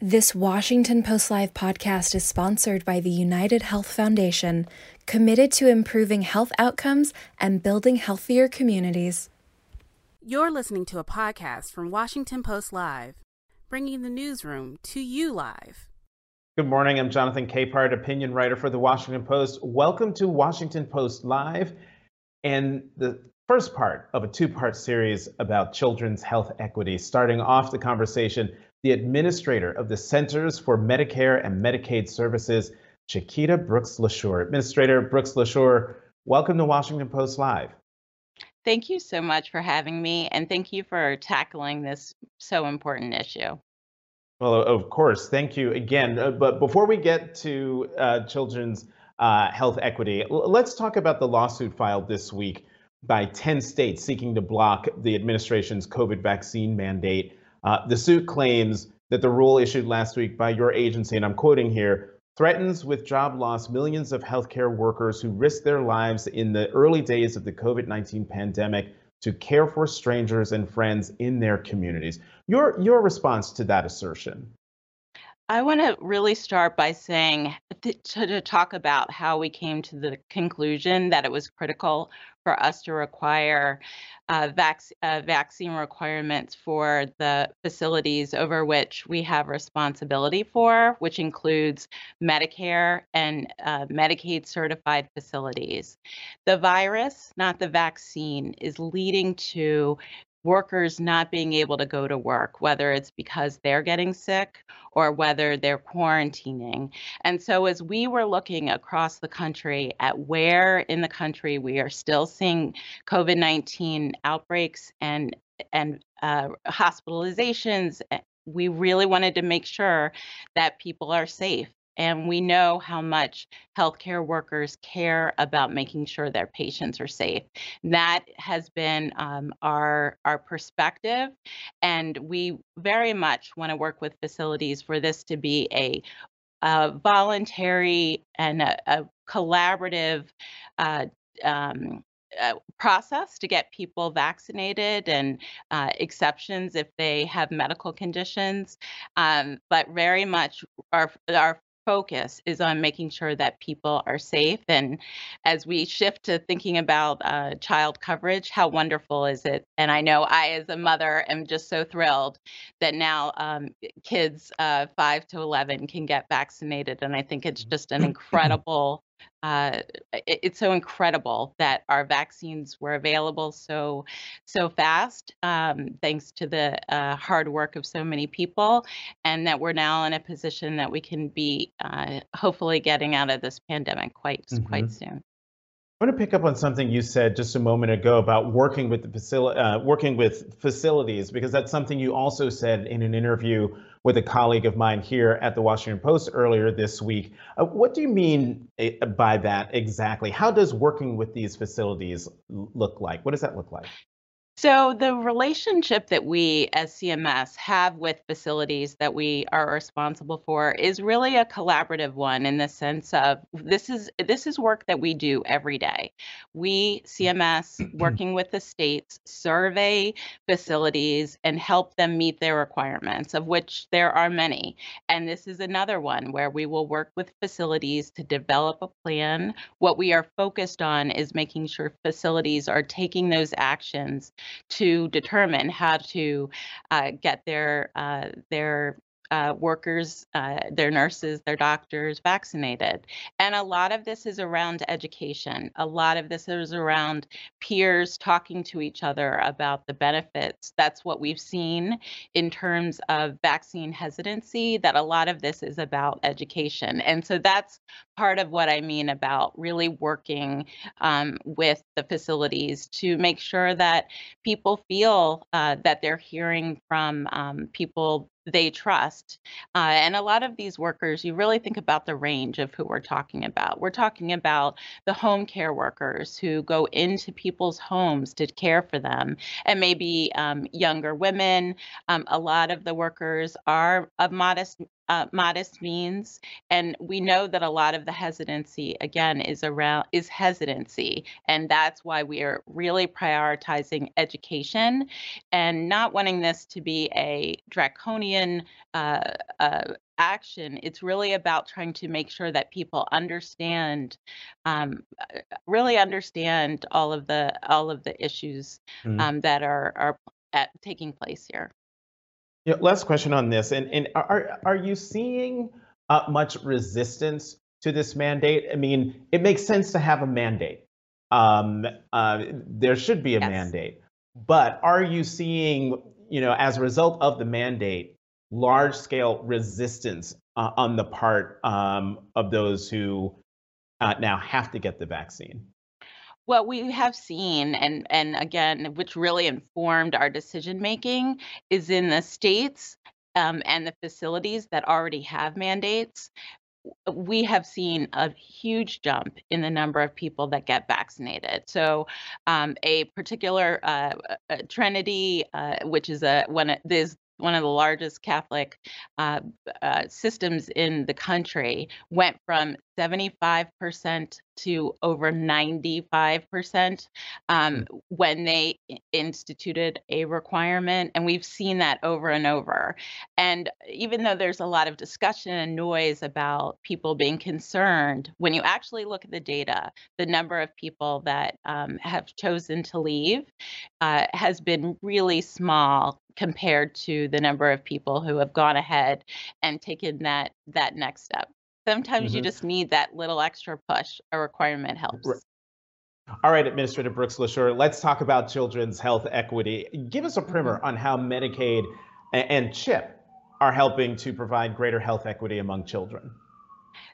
This Washington Post Live podcast is sponsored by the United Health Foundation, committed to improving health outcomes and building healthier communities. You're listening to a podcast from Washington Post Live, bringing the newsroom to you live. Good morning. I'm Jonathan Capehart, opinion writer for the Washington Post. Welcome to Washington Post Live and the first part of a two part series about children's health equity. Starting off the conversation the administrator of the Centers for Medicare and Medicaid Services, Chiquita Brooks LaSure. Administrator Brooks LaSure, welcome to Washington Post Live. Thank you so much for having me, and thank you for tackling this so important issue. Well, of course. Thank you again. Uh, but before we get to uh, children's uh, health equity, l- let's talk about the lawsuit filed this week by 10 states seeking to block the administration's COVID vaccine mandate. Uh, the suit claims that the rule issued last week by your agency, and I'm quoting here, threatens with job loss millions of healthcare workers who risked their lives in the early days of the COVID 19 pandemic to care for strangers and friends in their communities. Your, your response to that assertion? I want to really start by saying to, to, talk about how we came to the conclusion that it was critical for us to require uh, vac- uh, vaccine requirements for the facilities over which we have responsibility for, which includes Medicare and uh, Medicaid certified facilities. The virus, not the vaccine, is leading to workers not being able to go to work, whether it's because they're getting sick or whether they're quarantining. And so, as we were looking across the country at where in the country we are still seeing COVID 19 outbreaks and and uh, hospitalizations, eh, we really wanted to make sure that people are safe and we know how much healthcare workers care about making sure their patients are safe. That has been um, our our perspective, and we very much want to work with facilities for this to be a, a voluntary and a, a collaborative. Uh, um, uh, process to get people vaccinated and uh, exceptions if they have medical conditions. Um, but very much our, our focus is on making sure that people are safe. And as we shift to thinking about uh, child coverage, how wonderful is it? And I know I, as a mother, am just so thrilled that now um, kids uh, 5 to 11 can get vaccinated. And I think it's just an incredible uh, it, it's so incredible that our vaccines were available so so fast, um, thanks to the uh, hard work of so many people, and that we're now in a position that we can be uh, hopefully getting out of this pandemic quite mm-hmm. quite soon. I want to pick up on something you said just a moment ago about working with the facility, uh, working with facilities, because that's something you also said in an interview with a colleague of mine here at the Washington Post earlier this week. Uh, what do you mean eh, by that exactly? How does working with these facilities look like? What does that look like? So, the relationship that we as CMS have with facilities that we are responsible for is really a collaborative one in the sense of this is this is work that we do every day. We mm. CMS working with the states survey facilities and help them meet their requirements of which there are many. And this is another one where we will work with facilities to develop a plan. What we are focused on is making sure facilities are taking those actions to determine how to uh, get their uh, their uh, workers, uh, their nurses, their doctors vaccinated. And a lot of this is around education. A lot of this is around peers talking to each other about the benefits. That's what we've seen in terms of vaccine hesitancy, that a lot of this is about education. And so that's part of what I mean about really working um, with the facilities to make sure that people feel uh, that they're hearing from um, people they trust. Uh, and a lot of these workers, you really think about the range of who we're talking about. We're talking about the home care workers who go into people's homes to care for them, and maybe um, younger women. Um, a lot of the workers are of modest uh, modest means, and we know that a lot of the hesitancy again is around is hesitancy, and that's why we are really prioritizing education and not wanting this to be a draconian uh, uh, action. It's really about trying to make sure that people understand, um, uh, really understand all of the all of the issues mm-hmm. um, that are are at, taking place here. Yeah, last question on this, and and are are you seeing uh, much resistance to this mandate? I mean, it makes sense to have a mandate. Um, uh, there should be a yes. mandate, but are you seeing, you know, as a result of the mandate, large scale resistance uh, on the part um, of those who uh, now have to get the vaccine? Well, we have seen, and and again, which really informed our decision making, is in the states um, and the facilities that already have mandates. We have seen a huge jump in the number of people that get vaccinated. So, um, a particular uh, uh Trinity, uh, which is a one is one of the largest Catholic uh, uh, systems in the country, went from 75% to over 95% um, hmm. when they instituted a requirement. And we've seen that over and over. And even though there's a lot of discussion and noise about people being concerned, when you actually look at the data, the number of people that um, have chosen to leave uh, has been really small compared to the number of people who have gone ahead and taken that that next step. Sometimes mm-hmm. you just need that little extra push. A requirement helps. All right, Administrator Brooks LaSure, let's talk about children's health equity. Give us a primer mm-hmm. on how Medicaid and CHIP are helping to provide greater health equity among children.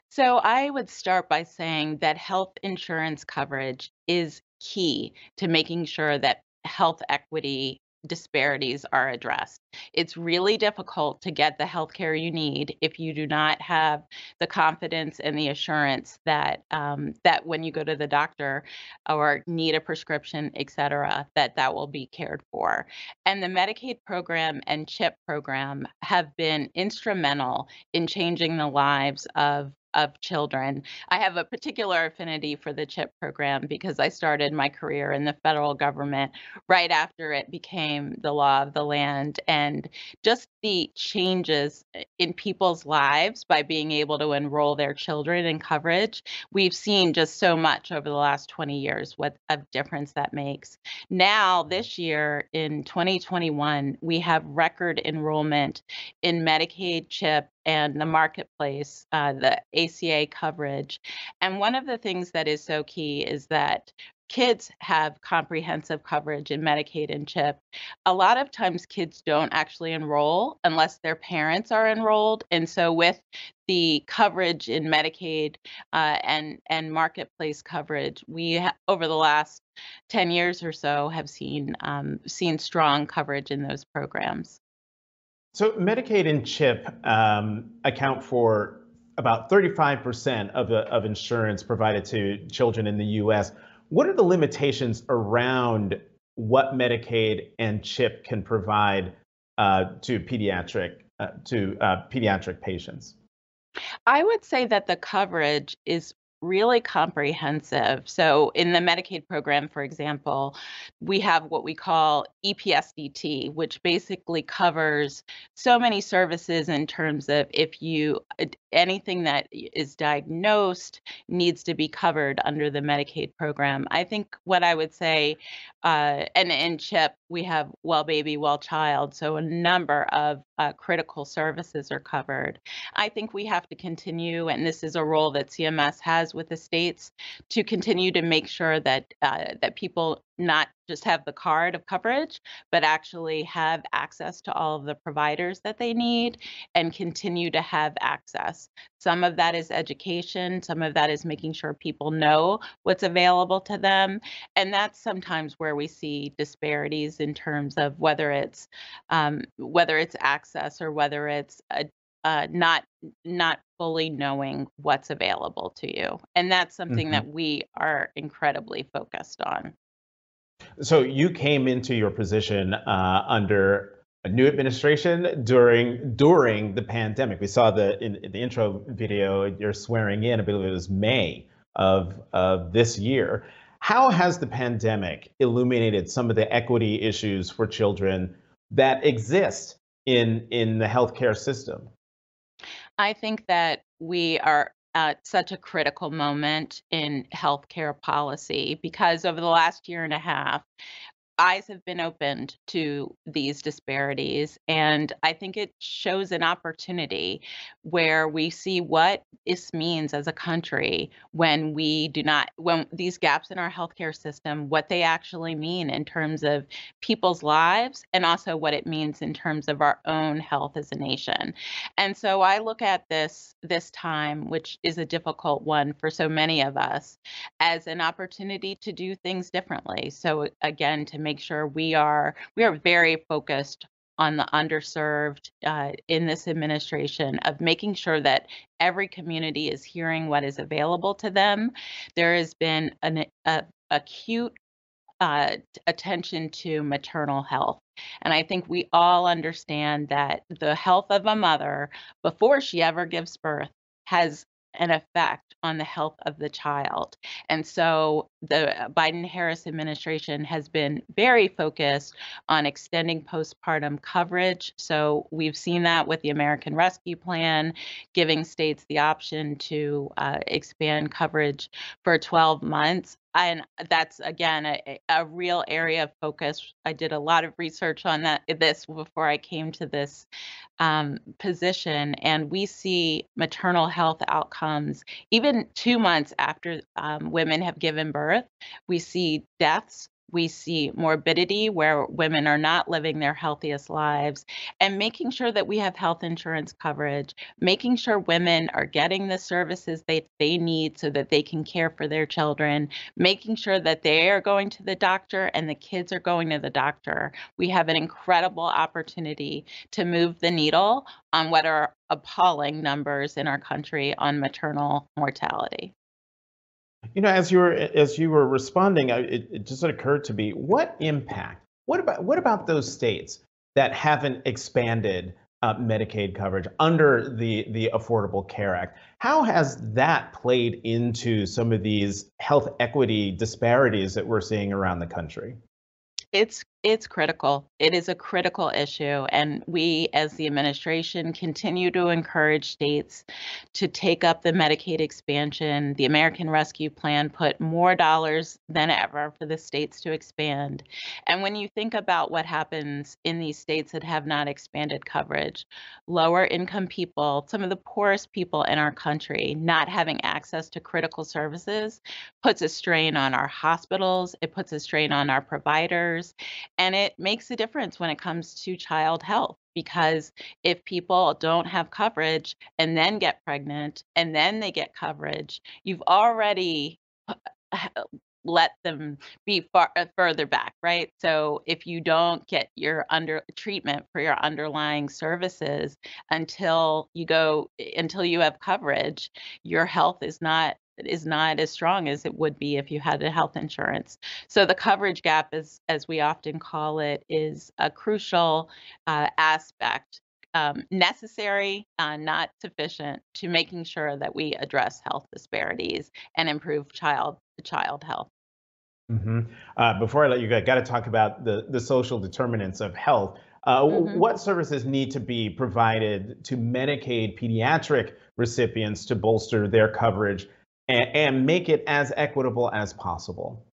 So, I would start by saying that health insurance coverage is key to making sure that health equity disparities are addressed. It's really difficult to get the healthcare you need if you do not have the confidence and the assurance that um, that when you go to the doctor or need a prescription, et cetera, that that will be cared for. And the Medicaid program and CHIP program have been instrumental in changing the lives of of children. I have a particular affinity for the CHIP program because I started my career in the federal government right after it became the law of the land. And just the changes in people's lives by being able to enroll their children in coverage, we've seen just so much over the last 20 years what a difference that makes. Now, this year in 2021, we have record enrollment in Medicaid, CHIP, and the marketplace, uh, the ACA coverage. And one of the things that is so key is that kids have comprehensive coverage in Medicaid and CHIP. A lot of times kids don't actually enroll unless their parents are enrolled. And so with the coverage in Medicaid uh, and and marketplace coverage, we ha- over the last 10 years or so have seen um, seen strong coverage in those programs. So Medicaid and CHIP um, account for about 35% of, the, of insurance provided to children in the U.S. What are the limitations around what Medicaid and CHIP can provide uh, to pediatric uh, to uh, pediatric patients? I would say that the coverage is really comprehensive. So, in the Medicaid program, for example, we have what we call EPSDT, which basically covers so many services in terms of if you anything that is diagnosed needs to be covered under the Medicaid program. I think what I would say, uh, and in CHIP, we have Well Baby, Well Child, so a number of uh, critical services are covered. I think we have to continue, and this is a role that CMS has with the states, to continue to make sure that uh, that people not just have the card of coverage, but actually have access to all of the providers that they need and continue to have access. Some of that is education, some of that is making sure people know what's available to them. And that's sometimes where we see disparities in terms of whether it's um, whether it's access or whether it's a, uh, not not fully knowing what's available to you and that's something mm-hmm. that we are incredibly focused on so you came into your position uh, under a new administration during during the pandemic. We saw the in, in the intro video you're swearing in. I believe it was May of of this year. How has the pandemic illuminated some of the equity issues for children that exist in in the healthcare system? I think that we are at such a critical moment in healthcare policy because over the last year and a half, eyes have been opened to these disparities. And I think it shows an opportunity where we see what this means as a country when we do not, when these gaps in our healthcare system, what they actually mean in terms of people's lives and also what it means in terms of our own health as a nation. And so I look at this this time, which is a difficult one for so many of us, as an opportunity to do things differently. So again, to make sure we are we are very focused on the underserved uh, in this administration of making sure that every community is hearing what is available to them. There has been an a, acute uh, attention to maternal health. And I think we all understand that the health of a mother before she ever gives birth has an effect on the health of the child. And so the Biden Harris administration has been very focused on extending postpartum coverage. So we've seen that with the American Rescue Plan, giving states the option to uh, expand coverage for 12 months and that's again a, a real area of focus. I did a lot of research on that this before I came to this um, position, and we see maternal health outcomes even two months after um, women have given birth. We see deaths we see morbidity where women are not living their healthiest lives and making sure that we have health insurance coverage making sure women are getting the services they need so that they can care for their children making sure that they are going to the doctor and the kids are going to the doctor. We have an incredible opportunity to move the needle on what are appalling numbers in our country on maternal mortality you know, as you were as you were responding, it, it just occurred to me: what impact? What about what about those states that haven't expanded uh, Medicaid coverage under the the Affordable Care Act? How has that played into some of these health equity disparities that we're seeing around the country? It's it's critical. It is a critical issue. And we, as the administration, continue to encourage states to take up the Medicaid expansion. The American Rescue Plan put more dollars than ever for the states to expand. And when you think about what happens in these states that have not expanded coverage, lower income people, some of the poorest people in our country, not having access to critical services puts a strain on our hospitals, it puts a strain on our providers and it makes a difference when it comes to child health because if people don't have coverage and then get pregnant and then they get coverage, you've already let them be far uh, further back, right? So if you don't get your under treatment for your underlying services until you go until you have coverage, your health is not is not as strong as it would be if you had a health insurance. So the coverage gap, is, as we often call it, is a crucial uh, aspect, um, necessary, uh, not sufficient, to making sure that we address health disparities and improve child child health. Mm-hmm. Uh, before I let you go, I got to talk about the the social determinants of health. Uh, mm-hmm. What services need to be provided to Medicaid pediatric recipients to bolster their coverage and, make it as equitable as possible.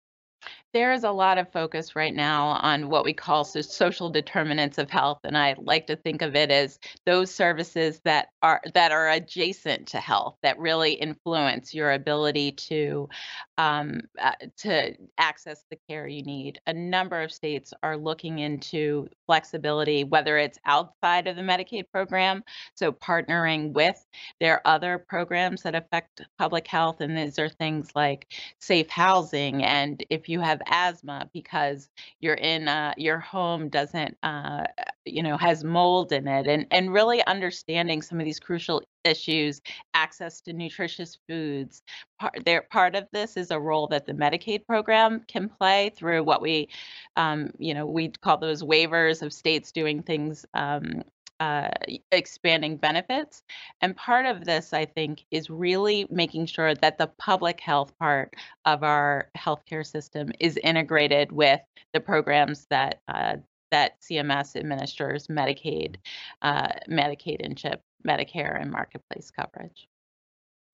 There is a lot of focus right now on what we call social determinants of health, and I like to think of it as those services that are that are adjacent to health that really influence your ability to um, uh, to access the care you need. A number of states are looking into flexibility, whether it's outside of the Medicaid program, so partnering with their other programs that affect public health, and these are things like safe housing, and if you have asthma because you're in uh, your home doesn't uh, you know has mold in it and and really understanding some of these crucial issues access to nutritious foods. Part part of this is a role that the medicaid program can play through what we um, you know we call those waivers of states doing things um, uh, expanding benefits. And part of this, I think, is really making sure that the public health part of our healthcare system is integrated with the programs that uh, that CMS administers, Medicaid, uh, Medicaid and CHIP, Medicare, and marketplace coverage.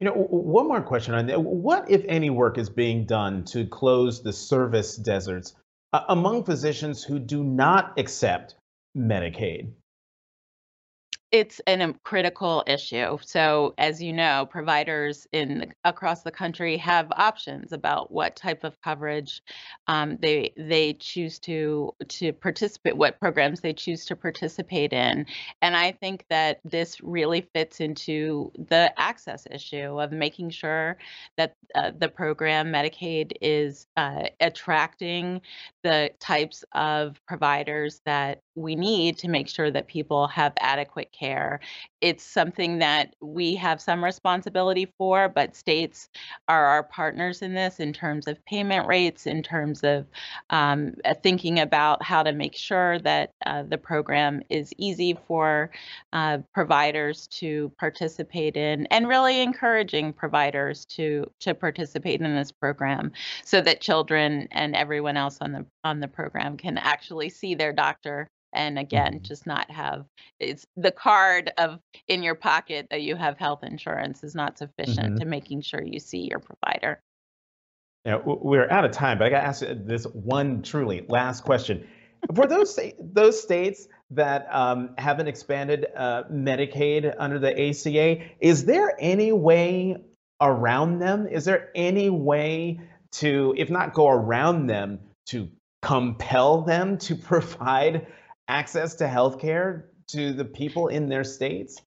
You know, one more question on that. What, if any, work is being done to close the service deserts uh, among physicians who do not accept Medicaid? It's an, a um, critical issue. So, as you know, providers in across the country have options about what type of coverage um, they they choose to to participate, what programs they choose to participate in, and I think that this really fits into the access issue of making sure that uh, the program Medicaid is uh, attracting the types of providers that we need to make sure that people have adequate care. It's something that we have some responsibility for, but states are our partners in this in terms of payment rates, in terms of um, uh, thinking about how to make sure that uh, the program is easy for uh, providers to participate in, and really encouraging providers to to participate in this program, so that children and everyone else on the on the program can actually see their doctor and again mm-hmm. just not have it's the card of in your pocket that you have health insurance is not sufficient mm-hmm. to making sure you see your provider yeah we're out of time but i got to ask this one truly last question for those those states that um, haven't expanded uh, medicaid under the aca is there any way around them is there any way to if not go around them to compel them to provide access to health care to the people in their states?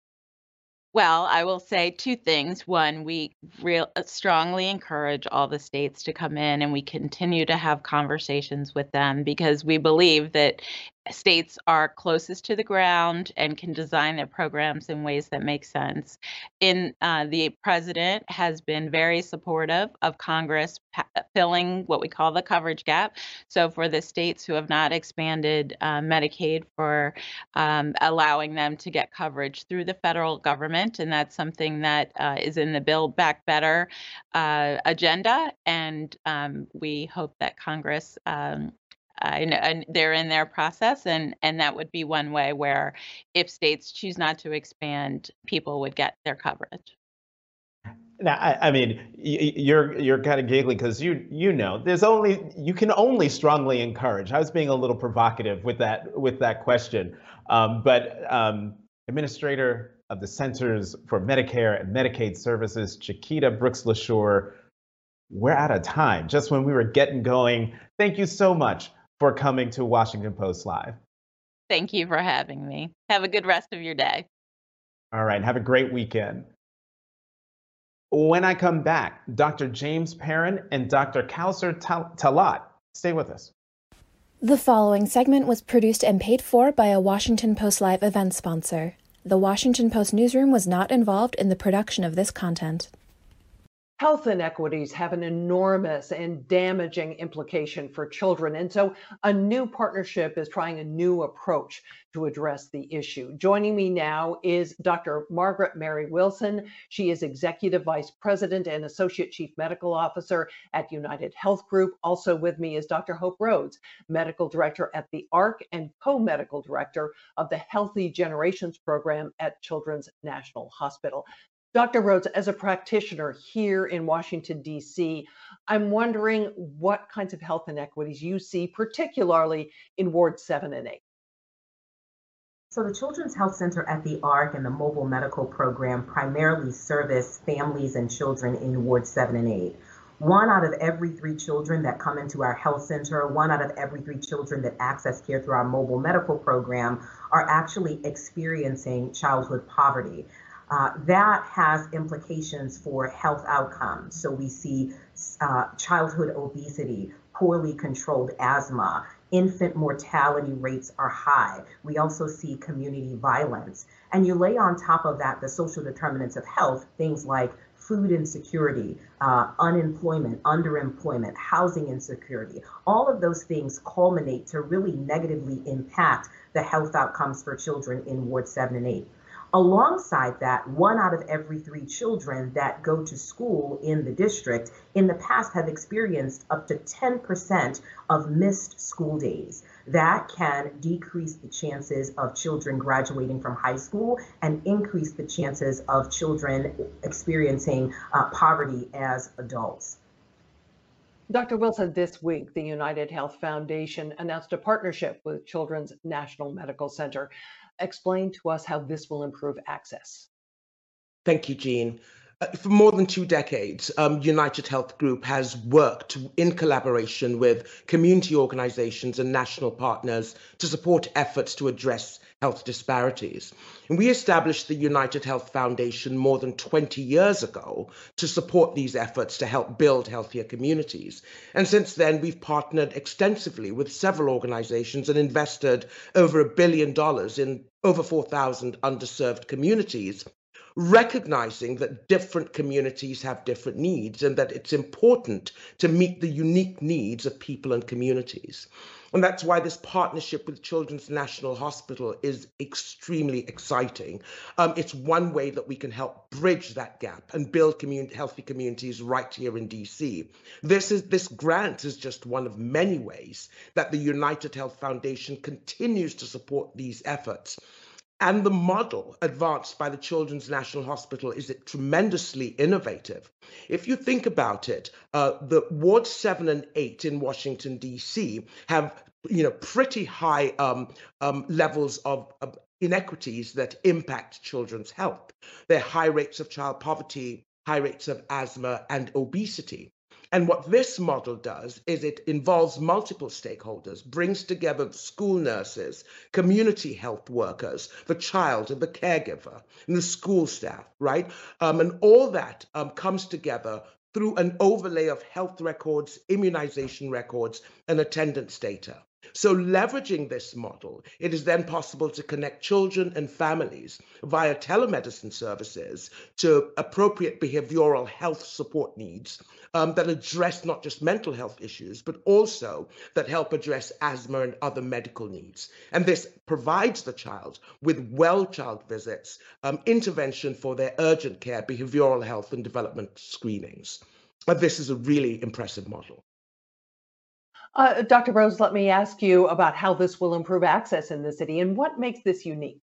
Well, I will say two things. One, we real uh, strongly encourage all the states to come in and we continue to have conversations with them because we believe that states are closest to the ground and can design their programs in ways that make sense. In uh, the president has been very supportive of Congress pa- filling what we call the coverage gap. So for the states who have not expanded uh, Medicaid, for um, allowing them to get coverage through the federal government, and that's something that uh, is in the Build Back Better uh, agenda. And um, we hope that Congress um, and they're in their process, and and that would be one way where, if states choose not to expand, people would get their coverage. Now, I, I mean, you're you're kind of giggling because you you know there's only you can only strongly encourage. I was being a little provocative with that with that question, um, but um, Administrator of the Centers for Medicare and Medicaid Services, Chiquita Brooks LaSure, we're out of time. Just when we were getting going, thank you so much for coming to Washington Post Live. Thank you for having me. Have a good rest of your day. All right. Have a great weekend. When I come back, Dr. James Perrin and Dr. Kawsar Talaat. Stay with us. The following segment was produced and paid for by a Washington Post Live event sponsor. The Washington Post newsroom was not involved in the production of this content. Health inequities have an enormous and damaging implication for children. And so a new partnership is trying a new approach to address the issue. Joining me now is Dr. Margaret Mary Wilson. She is Executive Vice President and Associate Chief Medical Officer at United Health Group. Also with me is Dr. Hope Rhodes, Medical Director at the ARC and co medical director of the Healthy Generations Program at Children's National Hospital. Dr. Rhodes, as a practitioner here in Washington, D.C., I'm wondering what kinds of health inequities you see, particularly in Ward 7 and 8. So, the Children's Health Center at the ARC and the mobile medical program primarily service families and children in Ward 7 and 8. One out of every three children that come into our health center, one out of every three children that access care through our mobile medical program are actually experiencing childhood poverty. Uh, that has implications for health outcomes. So we see uh, childhood obesity, poorly controlled asthma. Infant mortality rates are high. We also see community violence. And you lay on top of that the social determinants of health, things like food insecurity, uh, unemployment, underemployment, housing insecurity. All of those things culminate to really negatively impact the health outcomes for children in Ward 7 and 8. Alongside that, one out of every three children that go to school in the district in the past have experienced up to 10% of missed school days. That can decrease the chances of children graduating from high school and increase the chances of children experiencing uh, poverty as adults. Dr. Wilson, this week, the United Health Foundation announced a partnership with Children's National Medical Center explain to us how this will improve access. Thank you, Jean. For more than two decades, um, United Health Group has worked in collaboration with community organizations and national partners to support efforts to address health disparities. And we established the United Health Foundation more than 20 years ago to support these efforts to help build healthier communities. And since then, we've partnered extensively with several organizations and invested over a billion dollars in over 4,000 underserved communities recognizing that different communities have different needs and that it's important to meet the unique needs of people and communities. And that's why this partnership with Children's National Hospital is extremely exciting. Um, it's one way that we can help bridge that gap and build community, healthy communities right here in DC. This is this grant is just one of many ways that the United Health Foundation continues to support these efforts. And the model advanced by the Children's National Hospital is tremendously innovative. If you think about it, uh, the Ward 7 and 8 in Washington, D.C. have you know, pretty high um, um, levels of, of inequities that impact children's health. There are high rates of child poverty, high rates of asthma and obesity. And what this model does is it involves multiple stakeholders, brings together school nurses, community health workers, the child and the caregiver, and the school staff, right? Um, and all that um, comes together through an overlay of health records, immunization records, and attendance data. So, leveraging this model, it is then possible to connect children and families via telemedicine services to appropriate behavioral health support needs um, that address not just mental health issues, but also that help address asthma and other medical needs. And this provides the child with well child visits, um, intervention for their urgent care, behavioral health, and development screenings. But this is a really impressive model. Uh, Dr. Rhodes, let me ask you about how this will improve access in the city and what makes this unique.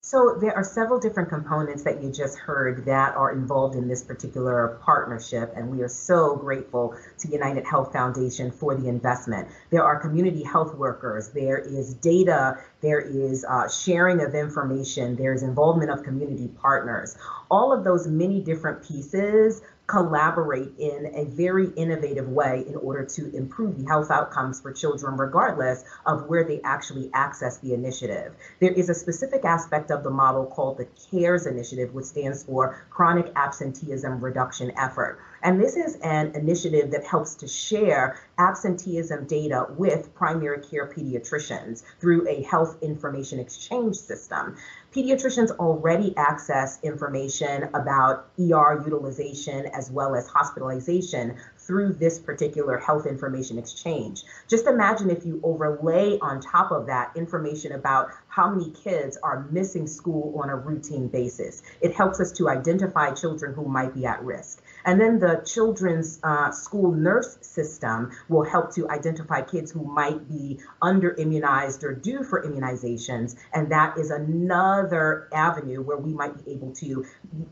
So there are several different components that you just heard that are involved in this particular partnership, and we are so grateful to United Health Foundation for the investment. There are community health workers, there is data, there is uh, sharing of information, there is involvement of community partners. All of those many different pieces collaborate in a very innovative way in order to improve the health outcomes for children, regardless of where they actually access the initiative. There is a specific aspect of the model called the CARES Initiative, which stands for Chronic Absenteeism Reduction Effort. And this is an initiative that helps to share absenteeism data with primary care pediatricians through a health information exchange system. Pediatricians already access information about ER utilization as well as hospitalization through this particular health information exchange. Just imagine if you overlay on top of that information about how many kids are missing school on a routine basis. It helps us to identify children who might be at risk. And then the children's uh, school nurse system will help to identify kids who might be under immunized or due for immunizations. And that is another avenue where we might be able to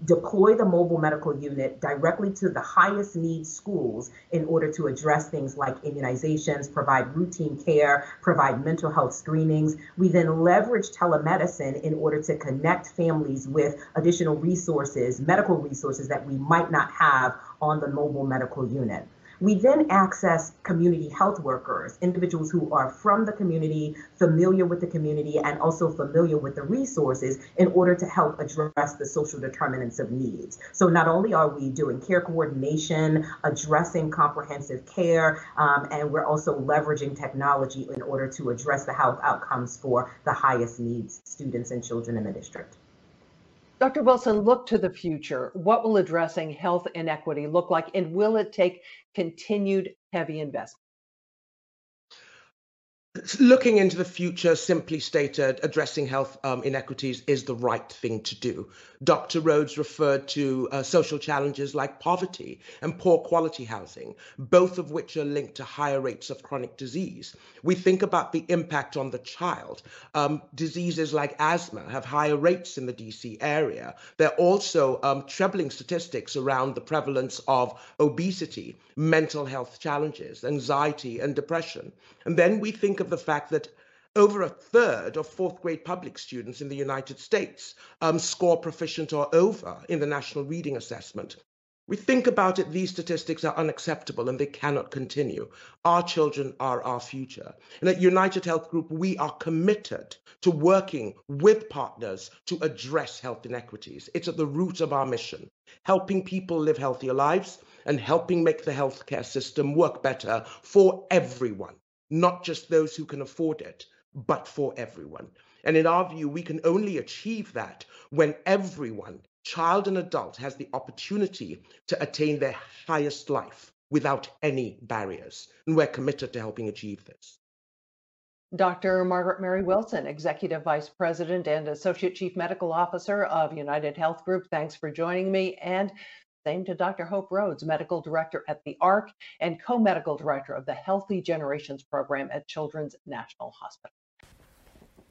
deploy the mobile medical unit directly to the highest need schools in order to address things like immunizations, provide routine care, provide mental health screenings. We then leverage telemedicine in order to connect families with additional resources, medical resources that we might not have have on the mobile medical unit. We then access community health workers, individuals who are from the community, familiar with the community, and also familiar with the resources in order to help address the social determinants of needs. So not only are we doing care coordination, addressing comprehensive care, um, and we're also leveraging technology in order to address the health outcomes for the highest needs students and children in the district. Dr. Wilson, look to the future. What will addressing health inequity look like, and will it take continued heavy investment? Looking into the future, simply stated, addressing health um, inequities is the right thing to do. Dr. Rhodes referred to uh, social challenges like poverty and poor quality housing, both of which are linked to higher rates of chronic disease. We think about the impact on the child. Um, diseases like asthma have higher rates in the DC area. There are also um, troubling statistics around the prevalence of obesity, mental health challenges, anxiety, and depression. And then we think of the fact that over a third of fourth grade public students in the United States um, score proficient or over in the National Reading Assessment. We think about it, these statistics are unacceptable and they cannot continue. Our children are our future. And at United Health Group, we are committed to working with partners to address health inequities. It's at the root of our mission, helping people live healthier lives and helping make the healthcare system work better for everyone, not just those who can afford it, but for everyone. And in our view, we can only achieve that when everyone, child and adult, has the opportunity to attain their highest life without any barriers. And we're committed to helping achieve this. Dr. Margaret Mary Wilson, Executive Vice President and Associate Chief Medical Officer of United Health Group, thanks for joining me. And same to Dr. Hope Rhodes, Medical Director at the ARC and Co Medical Director of the Healthy Generations Program at Children's National Hospital.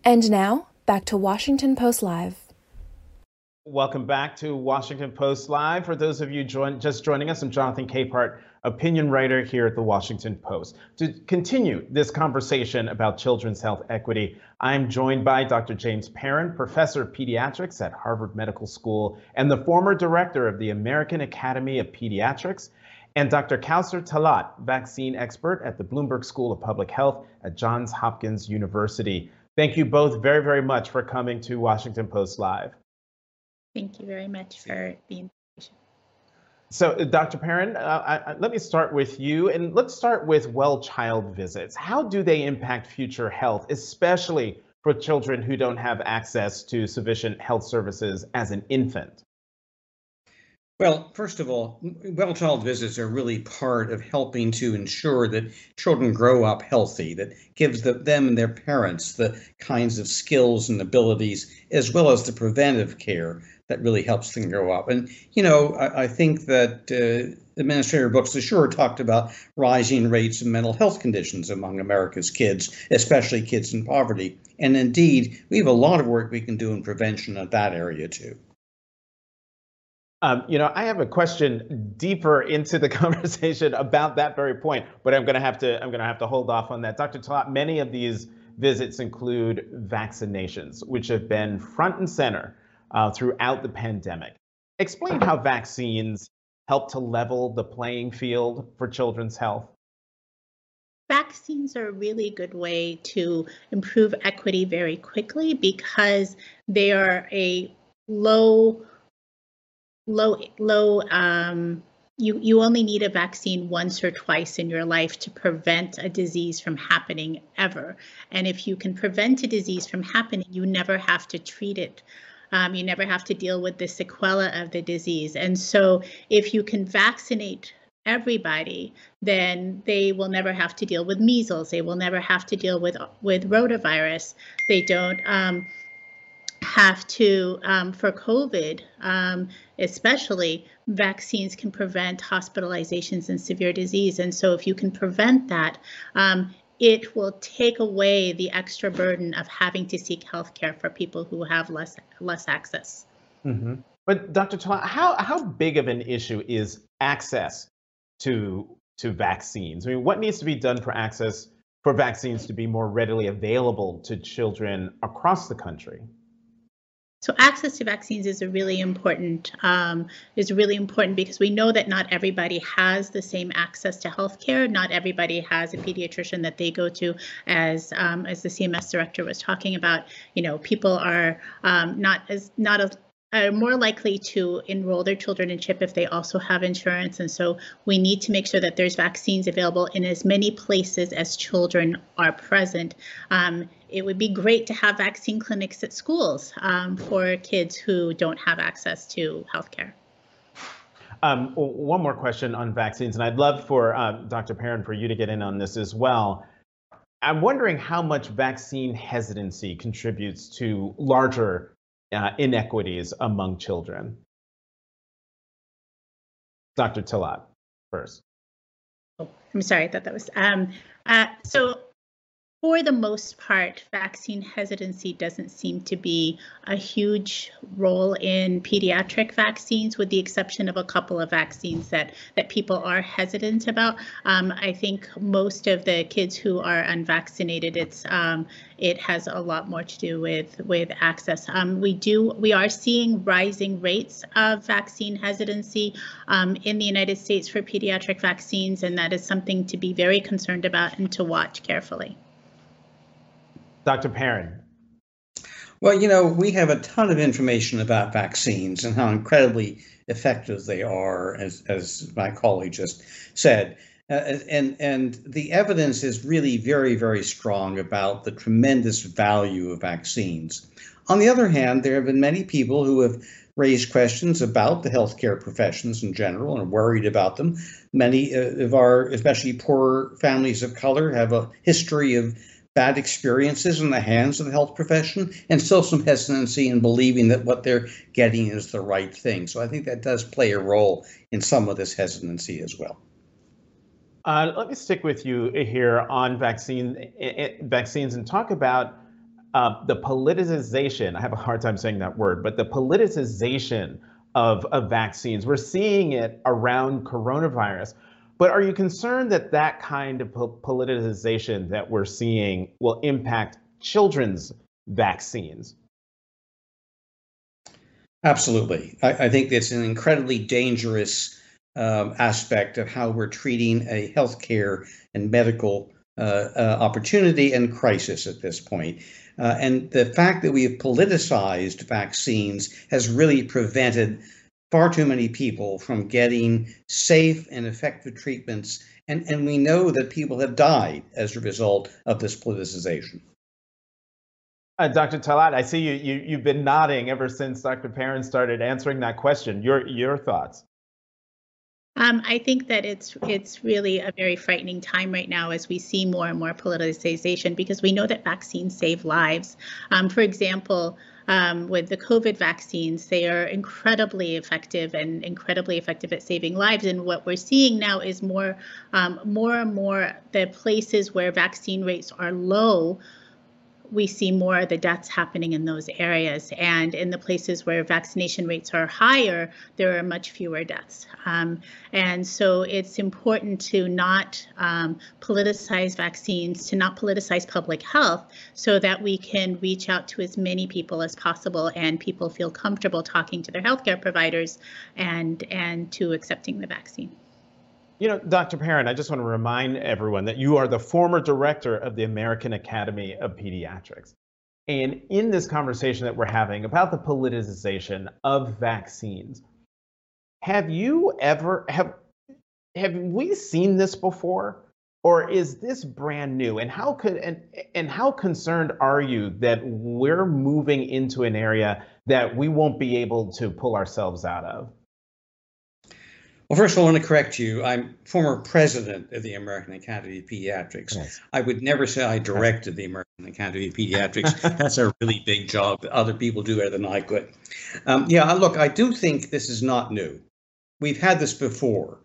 And now, back to Washington Post Live. Welcome back to Washington Post Live. For those of you join, just joining us, I'm Jonathan Capehart, opinion writer here at the Washington Post. To continue this conversation about children's health equity, I'm joined by Dr. James Perrin, professor of pediatrics at Harvard Medical School and the former director of the American Academy of Pediatrics, and Dr. Kawsar Talaat, vaccine expert at the Bloomberg School of Public Health at Johns Hopkins University. Thank you both very, very much for coming to Washington Post Live. Thank you very much for the invitation. So, uh, Dr. Perrin, uh, I, I, let me start with you, and let's start with well child visits. How do they impact future health, especially for children who don't have access to sufficient health services as an infant? Well, first of all, well child visits are really part of helping to ensure that children grow up healthy, that gives the, them and their parents the kinds of skills and abilities, as well as the preventive care that really helps them grow up. And, you know, I, I think that uh, Administrator Brooks LaSure talked about rising rates of mental health conditions among America's kids, especially kids in poverty. And indeed, we have a lot of work we can do in prevention of that area too. Um, you know, I have a question deeper into the conversation about that very point, but I'm going to have to I'm going to have to hold off on that. Dr. Talaat, many of these visits include vaccinations, which have been front and center uh, throughout the pandemic. Explain how vaccines help to level the playing field for children's health. Vaccines are a really good way to improve equity very quickly because they are a low low low um, you you only need a vaccine once or twice in your life to prevent a disease from happening ever and if you can prevent a disease from happening you never have to treat it um, you never have to deal with the sequela of the disease. And so if you can vaccinate everybody then they will never have to deal with measles. They will never have to deal with with rotavirus. They don't um, have to, um, for COVID, um, especially, vaccines can prevent hospitalizations and severe disease. And so, if you can prevent that, um, it will take away the extra burden of having to seek health care for people who have less less access. Mm-hmm. But Dr. Talaat, how how big of an issue is access to to vaccines? I mean, what needs to be done for access for vaccines to be more readily available to children across the country? So access to vaccines is a really important um, is really important because we know that not everybody has the same access to healthcare. Not everybody has a pediatrician that they go to, as um, as the CMS director was talking about. You know, people are um, not as not as are more likely to enroll their children in CHIP if they also have insurance. And so we need to make sure that there's vaccines available in as many places as children are present. Um, it would be great to have vaccine clinics at schools um, for kids who don't have access to healthcare. Um, one more question on vaccines, and I'd love for uh, Dr. Perrin for you to get in on this as well. I'm wondering how much vaccine hesitancy contributes to larger uh, inequities among children. Dr. Talaat, first. Oh, I'm sorry, I thought that was. Um, uh, so for the most part, vaccine hesitancy doesn't seem to be a huge role in pediatric vaccines, with the exception of a couple of vaccines that, that people are hesitant about. Um, I think most of the kids who are unvaccinated, it's um, it has a lot more to do with with access. Um, we do we are seeing rising rates of vaccine hesitancy um, in the United States for pediatric vaccines, and that is something to be very concerned about and to watch carefully. Dr. Perrin. Well, you know, we have a ton of information about vaccines and how incredibly effective they are, as, as my colleague just said. Uh, and and the evidence is really very very strong about the tremendous value of vaccines. On the other hand, there have been many people who have raised questions about the healthcare professions in general and worried about them. Many uh, of our, especially poor families of color, have a history of bad experiences in the hands of the health profession and still some hesitancy in believing that what they're getting is the right thing. So I think that does play a role in some of this hesitancy as well. Uh, let me stick with you here on vaccine eh, eh, vaccines and talk about uh, the politicization. I have a hard time saying that word, but the politicization of, of vaccines. We're seeing it around coronavirus. But are you concerned that that kind of politicization that we're seeing will impact children's vaccines? Absolutely. I, I think it's an incredibly dangerous um, aspect of how we're treating a healthcare and medical uh, uh, opportunity and crisis at this point. Uh, and the fact that we have politicized vaccines has really prevented far too many people from getting safe and effective treatments. And, and we know that people have died as a result of this politicization. Uh, Dr. Talaat, I see you, you, you've been nodding ever since Dr. Perrin started answering that question. Your, your thoughts? Um, I think that it's it's really a very frightening time right now as we see more and more politicization because we know that vaccines save lives. Um, for example, um, with the COVID vaccines, they are incredibly effective and incredibly effective at saving lives. And what we're seeing now is more, um, more and more the places where vaccine rates are low we see more of the deaths happening in those areas. And in the places where vaccination rates are higher, there are much fewer deaths. Um, and so it's important to not um, politicize vaccines, to not politicize public health, so that we can reach out to as many people as possible and people feel comfortable talking to their healthcare providers and, and to accepting the vaccine. You know, Dr. Perrin, I just want to remind everyone that you are the former director of the American Academy of Pediatrics. And in this conversation that we're having about the politicization of vaccines, have you ever have have we seen this before? Or is this brand new? And how could and and how concerned are you that we're moving into an area that we won't be able to pull ourselves out of? Well, first of all, I want to correct you. I'm former president of the American Academy of Pediatrics. Yes. I would never say I directed the American Academy of Pediatrics. That's a really big job that other people do better than I could. Um, yeah, look, I do think this is not new. We've had this before.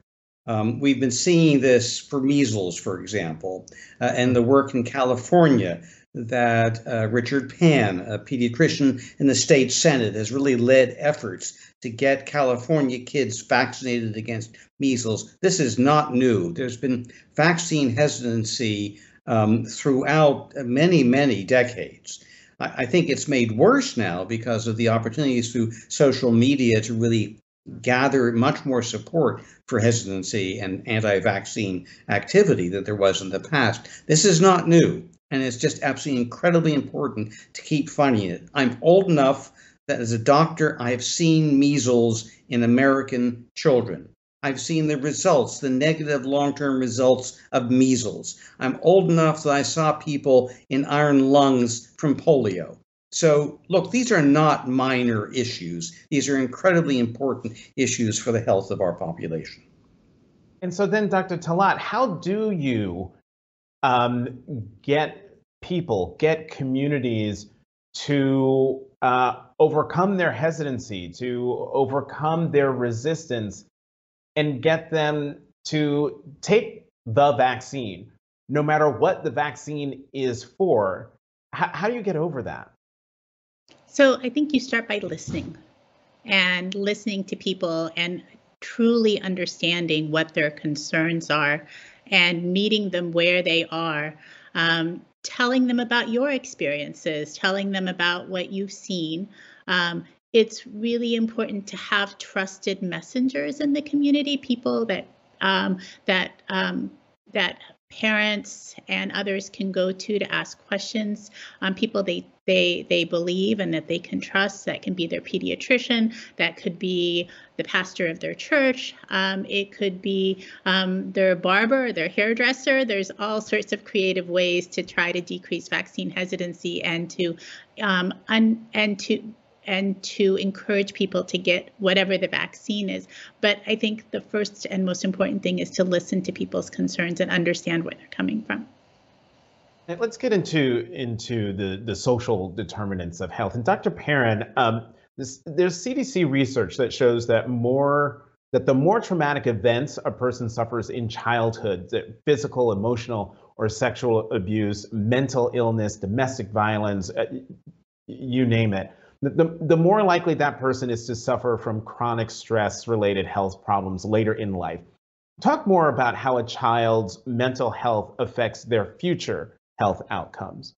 Um, we've been seeing this for measles, for example, uh, and the work in California that uh, Richard Pan, a pediatrician in the state senate, has really led efforts to get California kids vaccinated against measles. This is not new. There's been vaccine hesitancy um, throughout many, many decades. I, I think it's made worse now because of the opportunities through social media to really gather much more support for hesitancy and anti vaccine activity that there was in the past. This is not new, and it's just absolutely incredibly important to keep fighting it. I'm old enough that as a doctor, I have seen measles in American children. I've seen the results, the negative long term results of measles. I'm old enough that I saw people in iron lungs from polio. So, look, these are not minor issues. These are incredibly important issues for the health of our population. And so, then, Dr. Talaat, how do you um, get people, get communities to uh, overcome their hesitancy, to overcome their resistance, and get them to take the vaccine, no matter what the vaccine is for? H- how do you get over that? So I think you start by listening and listening to people and truly understanding what their concerns are and meeting them where they are. Um, telling them about your experiences, telling them about what you've seen. Um, it's really important to have trusted messengers in the community, people that um, that um, that parents and others can go to to ask questions on people they they they believe and that they can trust that can be their pediatrician that could be the pastor of their church. Um, it could be um, their barber their hairdresser. There's all sorts of creative ways to try to decrease vaccine hesitancy and to um, un, and to and to encourage people to get whatever the vaccine is. But I think the first and most important thing is to listen to people's concerns and understand where they're coming from. And let's get into into the the social determinants of health. And Dr. Perrin, um, this, there's CDC research that shows that more that the more traumatic events a person suffers in childhood, physical, emotional, or sexual abuse, mental illness, domestic violence, uh, you name it, the, the more likely that person is to suffer from chronic stress related health problems later in life. Talk more about how a child's mental health affects their future health outcomes.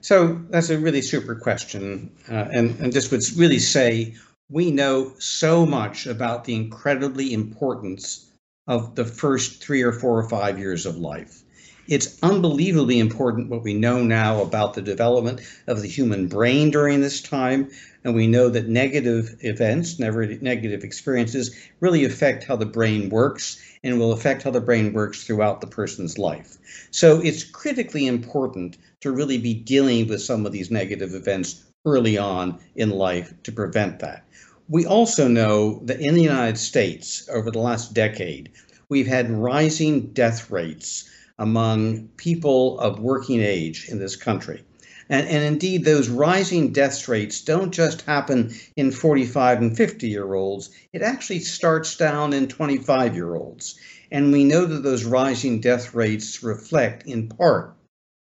So that's a really super question. Uh, and, and this would really say we know so much about the incredibly importance of the first three or four or five years of life. It's unbelievably important what we know now about the development of the human brain during this time. And we know that negative events, never negative experiences, really affect how the brain works and will affect how the brain works throughout the person's life. So it's critically important to really be dealing with some of these negative events early on in life to prevent that. We also know that in the United States, over the last decade, we've had rising death rates among people of working age in this country. And, and indeed, those rising death rates don't just happen in 45 and 50 year olds, it actually starts down in 25 year olds. And we know that those rising death rates reflect, in part,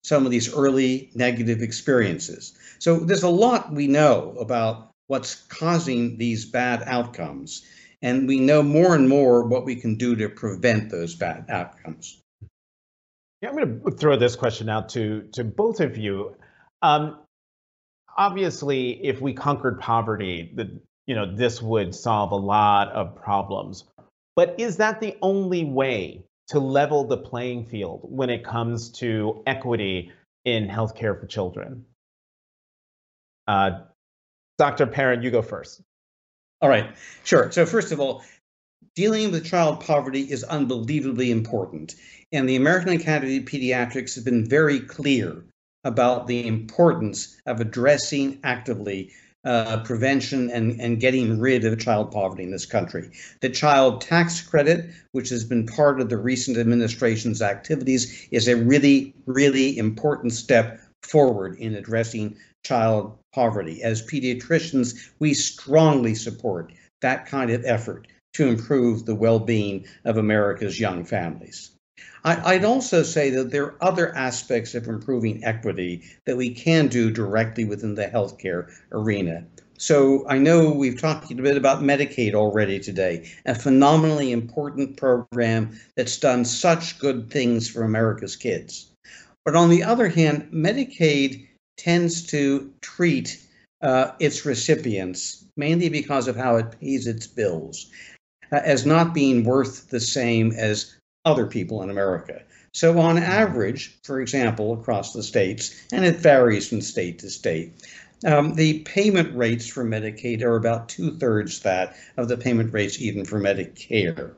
some of these early negative experiences. So there's a lot we know about what's causing these bad outcomes. And we know more and more what we can do to prevent those bad outcomes. Yeah, I'm going to throw this question out to to both of you. Um, obviously, if we conquered poverty, the, you know this would solve a lot of problems. But is that the only way to level the playing field when it comes to equity in healthcare for children? Uh, Dr. Perrin, you go first. All right, sure. So first of all, dealing with child poverty is unbelievably important. And the American Academy of Pediatrics has been very clear about the importance of addressing actively uh, prevention and, and getting rid of child poverty in this country. The child tax credit, which has been part of the recent administration's activities, is a really, really important step forward in addressing child poverty. As pediatricians, we strongly support that kind of effort to improve the well being of America's young families. I, would also say that there are other aspects of improving equity that we can do directly within the healthcare arena. So I know we've talked a bit about Medicaid already today, a phenomenally important program that's done such good things for America's kids. But on the other hand, Medicaid tends to treat uh, its recipients, mainly because of how it pays its bills, as not being worth the same as other people in America. So, on average, for example, across the states, and it varies from state to state, um, the payment rates for Medicaid are about two thirds that of the payment rates even for Medicare.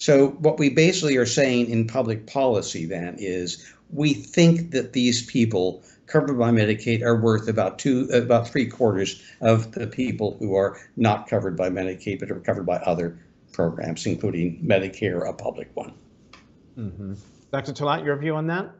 So, what we basically are saying in public policy then is we think that these people covered by Medicaid are worth about two, about three quarters of the people who are not covered by Medicaid but are covered by other programs, including Medicare, a public one. Mm-hmm. Dr. Talaat, your view on that?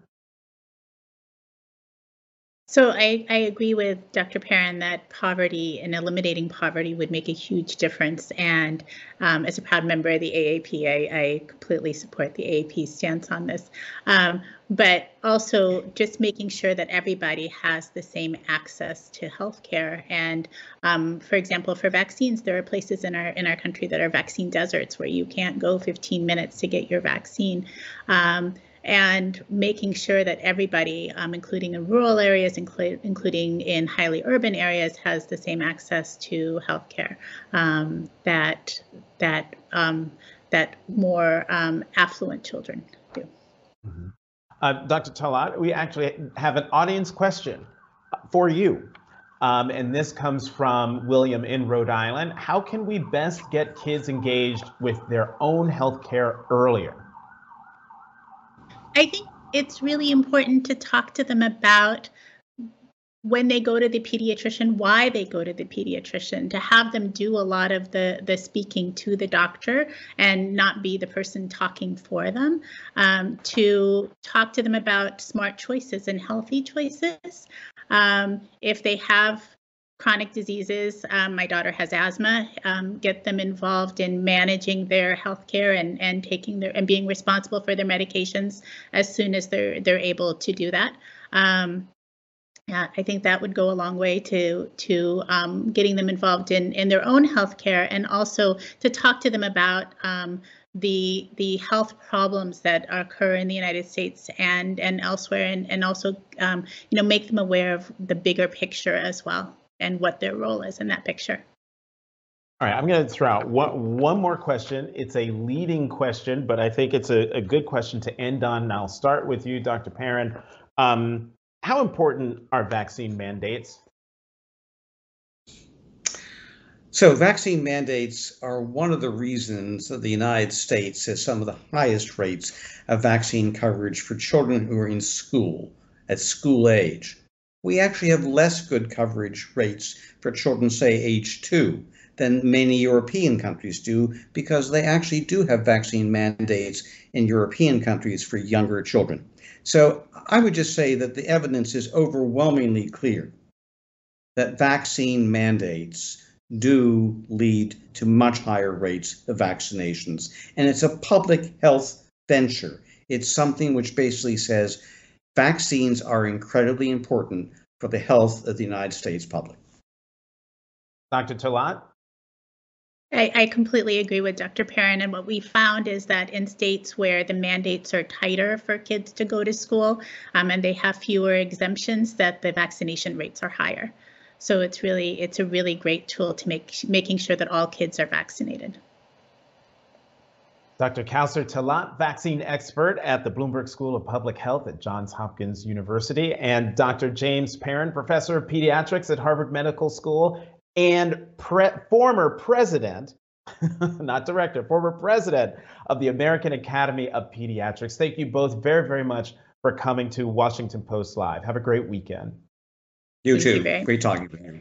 So I, I agree with Dr. Perrin that poverty and eliminating poverty would make a huge difference. And um, as a proud member of the AAP, I, completely support the AAP stance on this. Um, but also just making sure that everybody has the same access to healthcare. And um, for example, for vaccines, there are places in our in our country that are vaccine deserts where you can't go 15 minutes to get your vaccine. Um, and making sure that everybody, um, including in rural areas, inclu- including in highly urban areas, has the same access to healthcare um, that that um, that more um, affluent children do. Mm-hmm. Uh, Dr. Talaat, we actually have an audience question for you. Um, and this comes from William in Rhode Island. How can we best get kids engaged with their own healthcare earlier? I think it's really important to talk to them about when they go to the pediatrician, why they go to the pediatrician, to have them do a lot of the the speaking to the doctor and not be the person talking for them. Um, to talk to them about smart choices and healthy choices. Um, if they have chronic diseases. Um, my daughter has asthma. Um, get them involved in managing their health care and, and taking their and being responsible for their medications as soon as they're they're able to do that. Um, yeah, I think that would go a long way to to um, getting them involved in in their own health care and also to talk to them about um, the the health problems that occur in the United States and and elsewhere, and and also um, you know make them aware of the bigger picture as well and what their role is in that picture. All right, I'm going to throw out one, one more question. It's a leading question, but I think it's a, a good question to end on. And I'll start with you, Dr. Perrin. Um, how important are vaccine mandates? So, vaccine mandates are one of the reasons that the United States has some of the highest rates of vaccine coverage for children who are in school at school age we actually have less good coverage rates for children, say, age two, than many European countries do, because they actually do have vaccine mandates in European countries for younger children. So I would just say that the evidence is overwhelmingly clear that vaccine mandates do lead to much higher rates of vaccinations. And it's a public health venture. It's something which basically says vaccines are incredibly important for the health of the United States public. Dr. Talaat? I, I, completely agree with Dr. Perrin. And what we found is that in states where the mandates are tighter for kids to go to school um, and they have fewer exemptions, that the vaccination rates are higher. So it's really it's a really great tool to make making sure that all kids are vaccinated. Dr. Kawsar Talaat, vaccine expert at the Bloomberg School of Public Health at Johns Hopkins University, and Dr. James Perrin, professor of pediatrics at Harvard Medical School and pre former president, not director, former president of the American Academy of Pediatrics. Thank you both very, very much for coming to Washington Post Live. Have a great weekend. You Thank too. You, great talking with you.